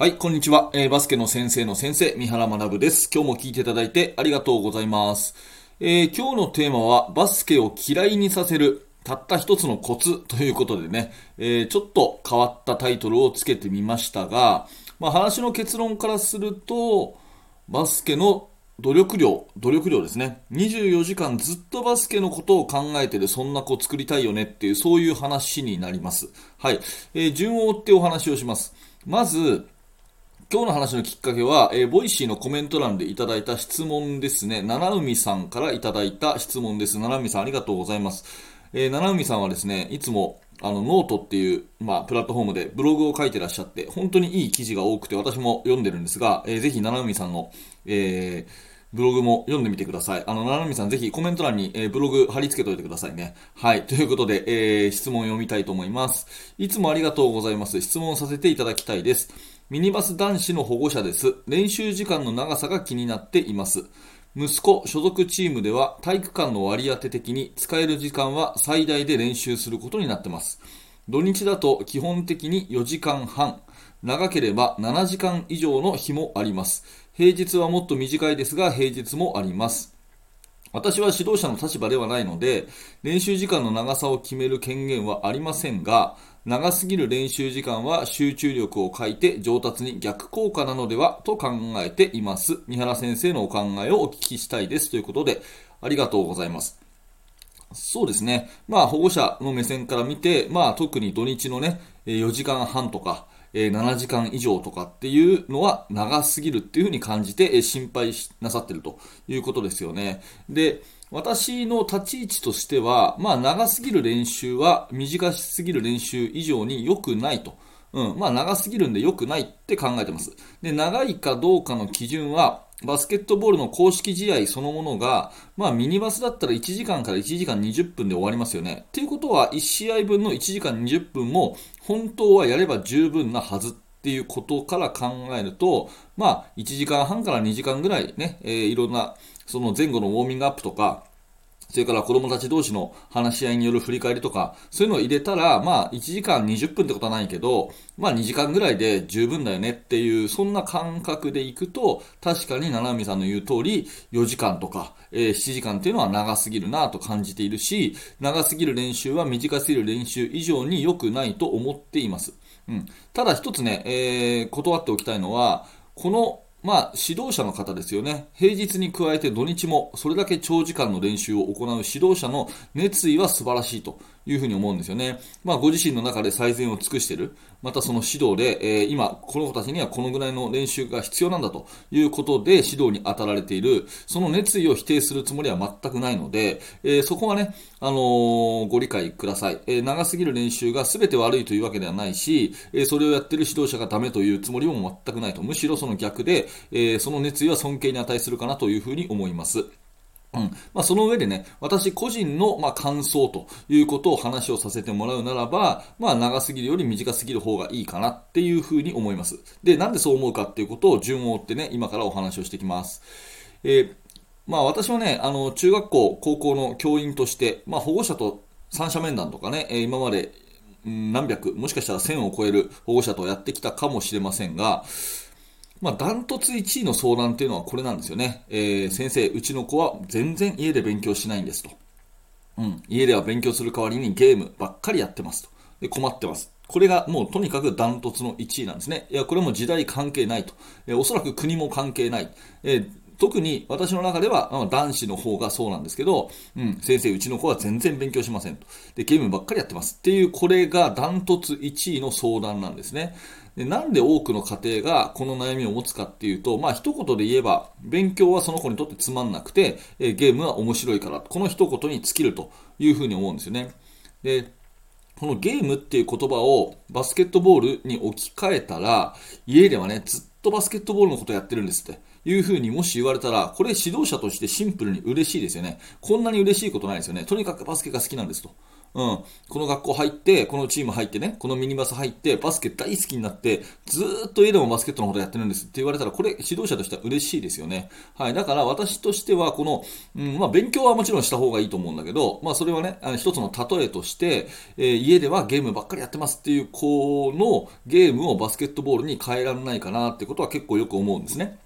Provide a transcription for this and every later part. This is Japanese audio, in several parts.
はい、こんにちは。えーバスケの先生の先生、三原学です。今日も聞いていただいてありがとうございます。えー今日のテーマは、バスケを嫌いにさせる、たった一つのコツということでね、えーちょっと変わったタイトルをつけてみましたが、まあ、話の結論からすると、バスケの努力量、努力量ですね。24時間ずっとバスケのことを考えてる、そんな子作りたいよねっていう、そういう話になります。はい。えー順を追ってお話をします。まず、今日の話のきっかけは、えー Voicyのコメント欄でいただいた質問ですね。七海さんからいただいた質問です。七海さんありがとうございます。えー七海さんはですね、いつもあのノートっていう、まあ、プラットフォームでブログを書いてらっしゃって、本当にいい記事が多くて私も読んでるんですが、えーぜひ七海さんの、えーブログも読んでみてください。あの、七海さんぜひコメント欄に、えーブログ貼り付けておいてくださいね。はい。ということで、えー質問読みたいと思います。いつもありがとうございます。質問させていただきたいです。ミニバス男子の保護者です。練習時間の長さが気になっています。息子所属チームでは体育館の割り当て的に使える時間は最大で練習することになってます。土日だと基本的に4時間半。長ければ7時間以上の日もあります。平日はもっと短いですが、平日もあります。私は指導者の立場ではないので、練習時間の長さを決める権限はありませんが、長すぎる練習時間は集中力を欠いて上達に逆効果なのではと考えています。三原先生のお考えをお聞きしたいです。ということで、ありがとうございます。そうですね。まあ、保護者の目線から見て、まあ、特に土日のね、え4時間半とか、え7時間以上とかっていうのは長すぎるっていうふうに感じて、え心配しなさってるということですよね。で、私の立ち位置としては、まあ、長すぎる練習は短すぎる練習以上に良くないと。うん。まあ、長すぎるんで良くないって考えてます。で、長いかどうかの基準は、バスケットボールの公式試合そのものが、まあミニバスだったら1時間から1時間20分で終わりますよね。っていうことは1試合分の1時間20分も本当はやれば十分なはずっていうことから考えると、まあ1時間半から2時間ぐらいね、えーいろんなその前後のウォーミングアップとか、それから子供たち同士の話し合いによる振り返りとか、そういうのを入れたら、まあ、1時間20分ってことはないけど、まあ、2時間ぐらいで十分だよねっていう、そんな感覚でいくと、確かに七海さんの言う通り、4時間とか、えー7時間っていうのは長すぎるなと感じているし、長すぎる練習は短すぎる練習以上に良くないと思っています。うん。ただ一つね、えー断っておきたいのは、このまあ、指導者の方ですよね。平日に加えて土日もそれだけ長時間の練習を行う指導者の熱意は素晴らしいというふうに思うんですよね。まあ、ご自身の中で最善を尽くしている。またその指導で、えー今、この子たちにはこのぐらいの練習が必要なんだということで指導に当たられている。その熱意を否定するつもりは全くないので、えーそこはね、あのーご理解ください。えー長すぎる練習が全て悪いというわけではないし、えそれをやってる指導者がダメというつもりも全くないと。むしろその逆で、えその熱意は尊敬に値するかなというふうに思います。うんまあ、その上でね、私個人の、まあ、感想ということを話をさせてもらうならば、まあ、長すぎるより短すぎる方がいいかなっていうふうに思います。で、なんでそう思うかっていうことを順を追ってね、今からお話をしていきます。えーまあ私はね、あの、中学校、高校の教員として、まあ保護者と三者面談とかね、今まで何百、もしかしたら1000を超える保護者とやってきたかもしれませんが、まあ、ダントツ1位の相談っていうのはこれなんですよね。えー先生、うちの子は全然家で勉強しないんですと。うん、家では勉強する代わりにゲームばっかりやってますと。で、困ってます。これがもうとにかくダントツの1位なんですね。いや、これも時代関係ないと。えーおそらく国も関係ない。えー特に私の中では、男子の方がそうなんですけど、うん、先生、うちの子は全然勉強しませんと。で、ゲームばっかりやってます。っていう、これがダントツ1位の相談なんですね。でなんで多くの家庭がこの悩みを持つかっていうと、まあ一言で言えば、勉強はその子にとってつまんなくて、えゲームは面白いから、この一言に尽きるというふうに思うんですよね。で、このゲームっていう言葉をバスケットボールに置き換えたら、家ではね、ずっとバスケットボールのことやってるんですっていうふうにもし言われたら、これ指導者としてシンプルに嬉しいですよね。こんなに嬉しいことないですよね。とにかくバスケが好きなんですと。うん。この学校入って、このチーム入ってね、このミニバス入って、バスケ大好きになって、ずっと家でもバスケットのことやってるんですって言われたら、これ指導者としては嬉しいですよね。はい。だから私としては、この、うん、まあ勉強はもちろんした方がいいと思うんだけど、まあそれはね、あの一つの例えとして、えー、家ではゲームばっかりやってますっていう子のゲームをバスケットボールに変えられないかなってことは結構よく思うんですね。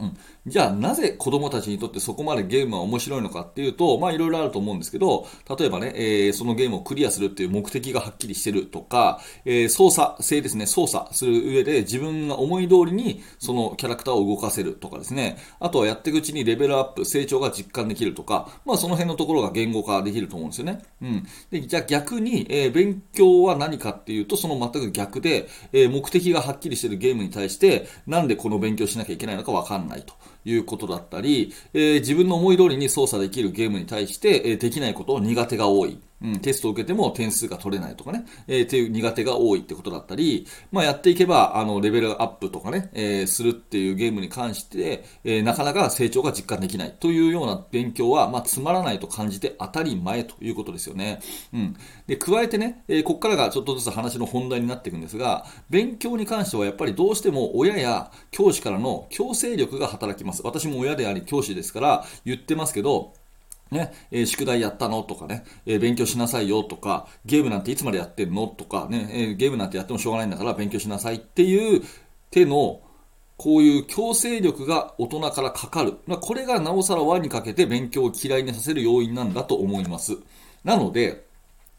うん、じゃあなぜ子供たちにとってそこまでゲームは面白いのかっていうと、まあいろいろあると思うんですけど、例えばね、えー、そのゲームをクリアするっていう目的がはっきりしてるとか、えー、操作性ですね、操作する上で自分が思い通りにそのキャラクターを動かせるとかですね、あとはやっていくうちにレベルアップ、成長が実感できるとか、まあその辺のところが言語化できると思うんですよね。うん。で、じゃあ逆に、えー、勉強は何かっていうと、その全く逆で、え、目的がはっきりしてるゲームに対して、なんでこの勉強しなきゃいけないのかわかんないと。いうことだったり、えー、自分の思い通りに操作できるゲームに対して、えー、できないことを苦手が多い。うん、テストを受けても点数が取れないとかね、えー、っていう苦手が多いってことだったり、まあ、やっていけば、あの、レベルアップとかね、えー、するっていうゲームに関して、えー、なかなか成長が実感できないというような勉強は、まあ、つまらないと感じて当たり前ということですよね。うん。で、加えてね、えー、ここからがちょっとずつ話の本題になっていくんですが、勉強に関してはやっぱりどうしても親や教師からの強制力が働きます。私も親であり教師ですから言ってますけど、ね、えー、宿題やったのとかね、えー、勉強しなさいよとか、ゲームなんていつまでやってんのとかね、えー、ゲームなんてやってもしょうがないんだから勉強しなさいっていう手の、こういう強制力が大人からかかる。まあ、これがなおさら輪にかけて勉強を嫌いにさせる要因なんだと思います。なので、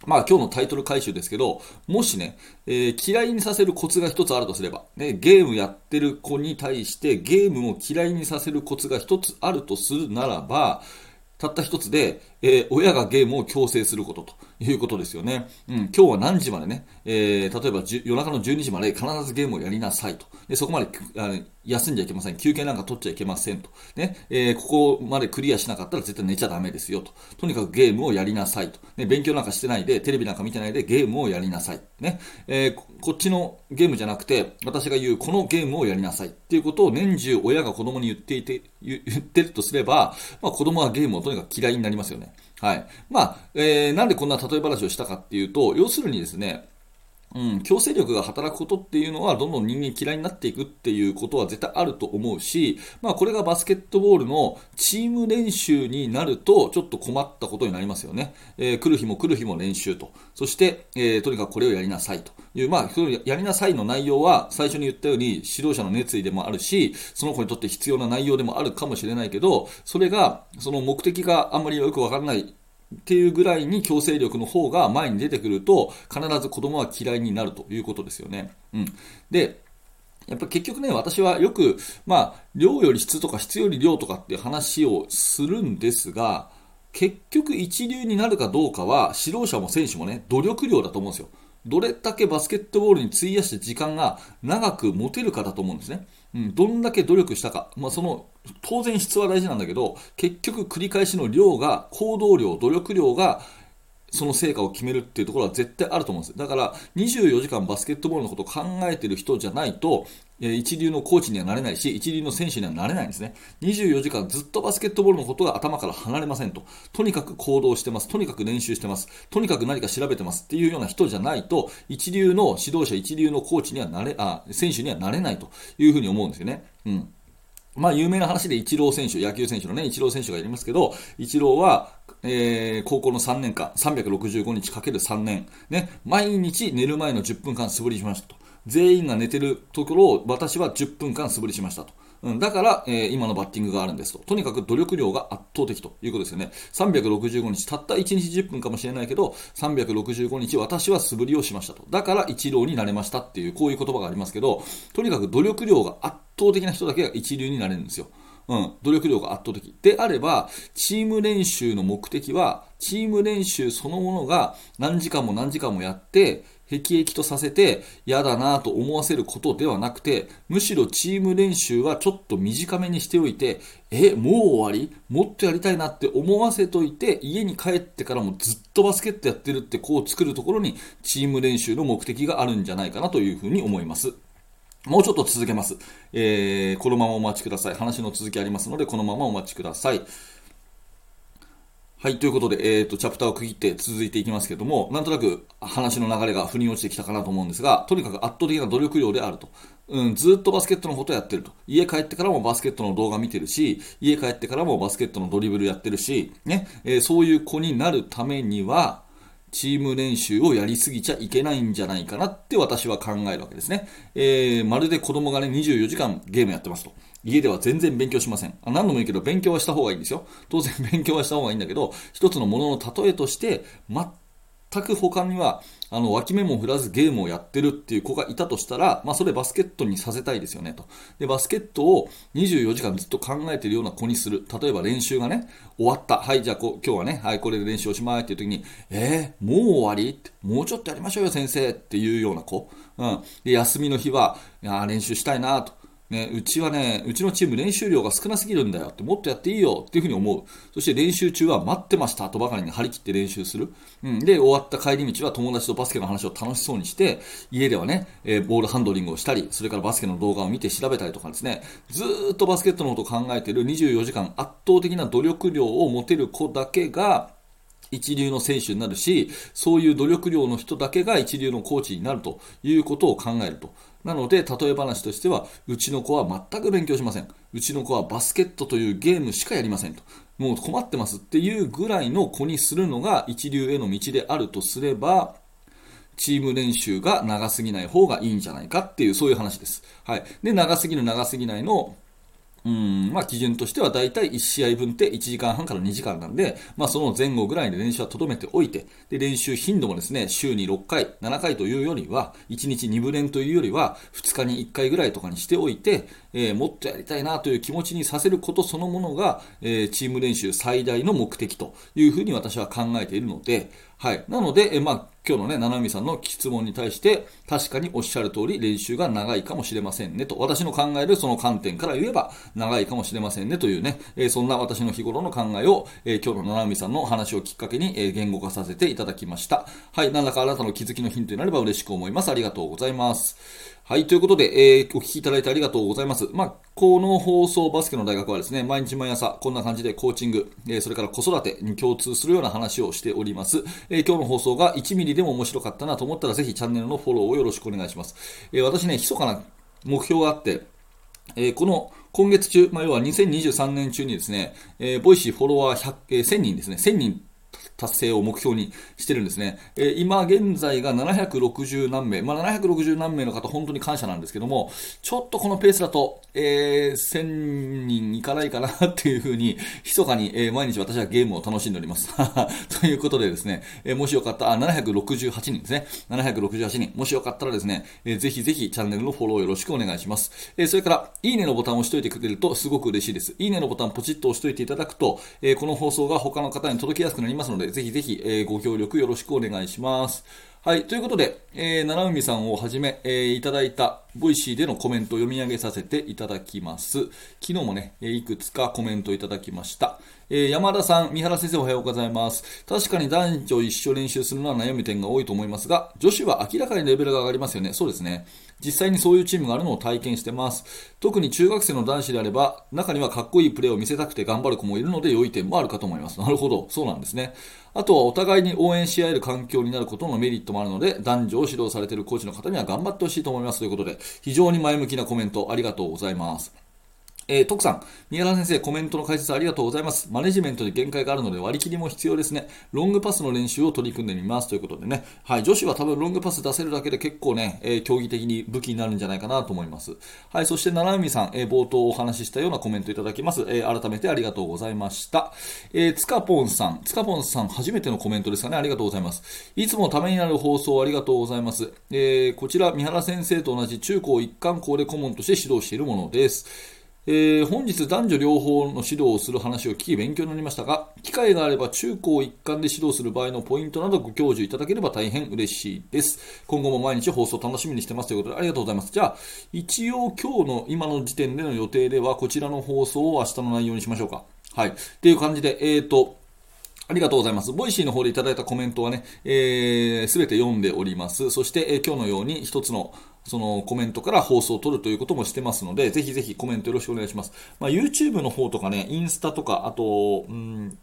まあ今日のタイトル回収ですけど、もしね、えー、嫌いにさせるコツが一つあるとすれば、ね、ゲームやってる子に対してゲームを嫌いにさせるコツが一つあるとするならば、たった一つで、えー、親がゲームを強制することと。いうことですよね。うん、今日は何時までね、えー、例えば夜中の12時まで必ずゲームをやりなさいと。でそこまであ休んじゃいけません。休憩なんか取っちゃいけませんと。ね、えー、ここまでクリアしなかったら絶対寝ちゃダメですよと。とにかくゲームをやりなさいと。ね、勉強なんかしてないで、テレビなんか見てないでゲームをやりなさい。ね、えー、こっちのゲームじゃなくて、私が言うこのゲームをやりなさいっていうことを年中親が子供に言っていて、言ってるとすれば、まあ、子供はゲームをとにかく嫌いになりますよね。はい。まあ、えー、なんでこんな例え話をしたかっていうと、要するにですね、うん、強制力が働くことっていうのはどんどん人間嫌いになっていくっていうことは絶対あると思うし、まあこれがバスケットボールのチーム練習になるとちょっと困ったことになりますよね。えー、来る日も来る日も練習と。そして、えー、とにかくこれをやりなさいという、まあやりなさいの内容は最初に言ったように指導者の熱意でもあるし、その子にとって必要な内容でもあるかもしれないけど、それがその目的があんまりよくわからないっていうぐらいに強制力の方が前に出てくると、必ず子供は嫌いになるということですよね。うん。で、やっぱ結局ね、私はよく、まあ、量より質とか質より量とかっていう話をするんですが、結局一流になるかどうかは、指導者も選手もね、努力量だと思うんですよ。どれだけバスケットボールに費やして時間が長く持てるかだと思うんですね。うん、どんだけ努力したか。まあ、その、当然質は大事なんだけど、結局繰り返しの量が、行動量、努力量が、その成果を決めるっていうところは絶対あると思うんです。だから、24時間バスケットボールのことを考えてる人じゃないと、一流のコーチにはなれないし、一流の選手にはなれないんですね。24時間ずっとバスケットボールのことが頭から離れませんと。とにかく行動してます。とにかく練習してます。とにかく何か調べてますっていうような人じゃないと、一流の指導者、一流のコーチにはなれ、あ、選手にはなれないというふうに思うんですよね。うん。まあ、有名な話でイチロー選手、野球選手のね、イチロー選手がやりますけど、イチローは、えー、高校の3年間、365日かける3年、ね、毎日寝る前の10分間素振りしましたと。全員が寝てるところを私は10分間素振りしましたと。うん、だから、えー、今のバッティングがあるんですと。とにかく努力量が圧倒的ということですよね。365日、たった1日10分かもしれないけど、365日私は素振りをしましたと。だから一郎になれましたっていう、こういう言葉がありますけど、とにかく努力量が圧倒的な人だけが一流になれるんですよ。うん、努力量が圧倒的。であれば、チーム練習の目的は、チーム練習そのものが何時間も何時間もやって、辟易とさせて嫌だなと思わせることではなくて、むしろチーム練習はちょっと短めにしておいて、え、もう終わり？もっとやりたいなって思わせといて、家に帰ってからもずっとバスケットやってるってこう作るところに、チーム練習の目的があるんじゃないかなというふうに思います。もうちょっと続けます。えー、このままお待ちください。話の続きありますので、このままお待ちください。はい、ということで、えっ、ー、と、チャプターを区切って続いていきますけれども、なんとなく話の流れが腑に落ちてきたかなと思うんですが、とにかく圧倒的な努力量であると。うん、ずっとバスケットのことやってると。家帰ってからもバスケットの動画見てるし、家帰ってからもバスケットのドリブルやってるし、ね、えー、そういう子になるためには、チーム練習をやりすぎちゃいけないんじゃないかなって私は考えるわけですね。えー、まるで子供がね、24時間ゲームやってますと。家では全然勉強しません。あ何度も言うけど、勉強はした方がいいんですよ。当然勉強はした方がいいんだけど、一つのものの例えとして、全く他には、あの、脇目も振らずゲームをやってるっていう子がいたとしたら、まあ、それバスケットにさせたいですよね、と。で、バスケットを24時間ずっと考えてるような子にする。例えば練習がね、終わった。はい、じゃあこ今日はね、はい、これで練習をしますっていう時に、えー、もう終わり？ってもうちょっとやりましょうよ、先生っていうような子。うん。で、休みの日は、いや練習したいなと。ね、うちはね、うちのチーム練習量が少なすぎるんだよって、もっとやっていいよっていうふうに思う。そして練習中は待ってましたとばかりに張り切って練習する。うん、で、終わった帰り道は友達とバスケの話を楽しそうにして、家ではね、えー、ボールハンドリングをしたり、それからバスケの動画を見て調べたりとかですね、ずっとバスケットのことを考えている24時間圧倒的な努力量を持てる子だけが、一流の選手になるし、そういう努力量の人だけが一流のコーチになるということを考えると。なので、例え話としては、うちの子は全く勉強しません。うちの子はバスケットというゲームしかやりませんと。もう困ってますっていうぐらいの子にするのが一流への道であるとすれば、チーム練習が長すぎない方がいいんじゃないかっていう、そういう話です。はい。で、長すぎる長すぎないのうん、まあ基準としては大体1試合分って1時間半から2時間なんで、まあその前後ぐらいで練習はとどめておいて、で練習頻度もですね、週に6回、7回というよりは、1日2部練というよりは、2日に1回ぐらいとかにしておいて、えー、もっとやりたいなという気持ちにさせることそのものが、えー、チーム練習最大の目的というふうに私は考えているので、はい。なので、えまあ、今日のね、七海さんの質問に対して、確かにおっしゃる通り練習が長いかもしれませんねと、私の考えるその観点から言えば長いかもしれませんねというね、えー、そんな私の日頃の考えを、えー、今日の七海さんの話をきっかけに、えー、言語化させていただきました。はい。何らかあなたの気づきのヒントになれば嬉しく思います。ありがとうございます。はい、ということで、えー、お聞きいただいてありがとうございます。まあ、この放送バスケの大学はですね、毎日毎朝こんな感じでコーチング、えー、それから子育てに共通するような話をしております。えー、今日の放送が1ミリでも面白かったなと思ったらぜひチャンネルのフォローをよろしくお願いします。えー、私ね、密かな目標があって、えー、この今月中、まあ、要は2023年中にですね、えー、 Voicyフォロワー100、えー、1000人ですね、1000人達成を目標にしてるんですね。えー、今現在が760何名、まあ、760何名の方本当に感謝なんですけども、ちょっとこのペースだと、えー、1000人いかないかなっていうふうに、密かに、えー、毎日私はゲームを楽しんでおります。ということでですね、えー、もしよかったら、768人ですね。768人。もしよかったらですね、えー、ぜひぜひチャンネルのフォローよろしくお願いします。え、それから、いいねのボタンを押しといてくれるとすごく嬉しいです。いいねのボタンポチッと押しといていただくと、え、この放送が他の方に届きやすくなりますので、ぜひぜひ、えー、ご協力よろしくお願いします。はい。ということで、えー、七海さんをはじめ、えー、いただいた、 Voicyでのコメントを読み上げさせていただきます。昨日もね、えいくつかコメントいただきました。えー、山田さん、三原先生おはようございます。確かに男女一緒練習するのは悩み点が多いと思いますが、女子は明らかにレベルが上がりますよね。そうですね。実際にそういうチームがあるのを体験してます。特に中学生の男子であれば、中にはかっこいいプレーを見せたくて頑張る子もいるので良い点もあるかと思います。なるほど。そうなんですね。あとはお互いに応援し合える環境になることのメリットもあるので、男女を指導されているコーチの方には頑張ってほしいと思いますということで、非常に前向きなコメントありがとうございます。えー、徳さん、宮原先生、コメントの解説ありがとうございます。マネジメントに限界があるので割り切りも必要ですね。ロングパスの練習を取り組んでみますということでね。はい、女子は多分ロングパス出せるだけで結構ね、えー、競技的に武器になるんじゃないかなと思います。はい、そして七海さん、えー、冒頭お話ししたようなコメントいただきます。え、改めてありがとうございました。え、つかぽんさん、つかぽんさん、初めてのコメントですかね。ありがとうございます。いつもためになる放送ありがとうございます。え、こちら、三原先生と同じ中高一貫校で顧問として指導しているものです。えー、本日男女両方の指導をする話を聞き勉強になりましたが、機会があれば中高一貫で指導する場合のポイントなどご教授いただければ大変嬉しいです。今後も毎日放送楽しみにしてますということでありがとうございます。じゃあ、一応今日の今の時点での予定ではこちらの放送を明日の内容にしましょうか。はい。っていう感じで、えっ、ー、と、ありがとうございます。 Voicyの方でいただいたコメントはね、す、えー、べ、て読んでおります。そして、えー、今日のように一つのそのコメントから放送を取るということもしてますので、ぜひぜひコメントよろしくお願いします。まあ、YouTube の方とかね、インスタとか、あと、うん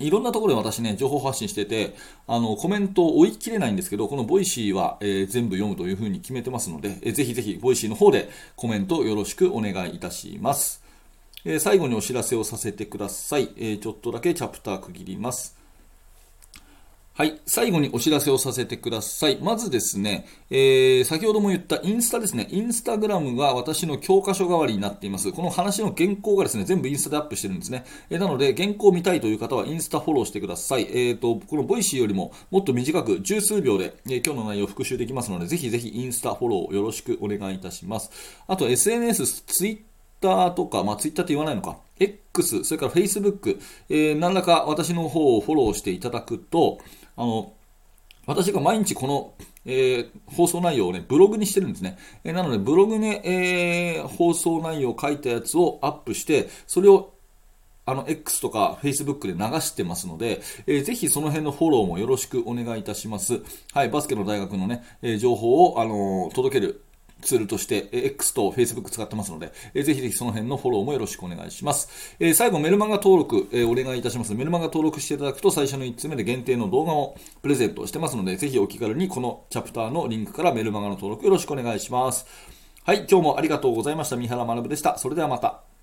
いろんなところで私ね、情報発信してて、あの、コメントを追い切れないんですけど、この Voicyは、えー、全部読むというふうに決めてますので、えー、ぜひぜひ、 Voicyの方でコメントよろしくお願いいたします。えー、最後にお知らせをさせてください。えちょっとだけチャプター区切ります。はい。最後にお知らせをさせてください。まずですね、えー、先ほども言ったインスタですね。インスタグラムが私の教科書代わりになっています。この話の原稿がですね、全部インスタでアップしてるんですね。えー、なので、原稿を見たいという方はインスタフォローしてください。えっ、ー、と、この Voicyよりももっと短く十数秒で、え今日の内容を復習できますので、ぜひぜひインスタフォローよろしくお願いいたします。あと、SNS、ツイッターとか、まあ、ツイッターって言わないのか。X、それから Facebook、えー、何らか私の方をフォローしていただくと、あの、私が毎日この、えー、放送内容をね、ブログにしてるんですね。えー、なので、ブログね、えー、放送内容を書いたやつをアップして、それをあの、X とか Facebook で流してますので、えー、ぜひその辺のフォローもよろしくお願いいたします。はい、バスケの大学のね、えー、情報を、あのー、届けるツールとして、X と Facebook 使ってますので、ぜひぜひその辺のフォローもよろしくお願いします。え最後、メルマガ登録、えお願いいたします。メルマガ登録していただくと、最初の1つ目で限定の動画をプレゼントしてますので、ぜひお気軽にこのチャプターのリンクからメルマガの登録よろしくお願いします。はい、今日もありがとうございました。三原学でした。それではまた。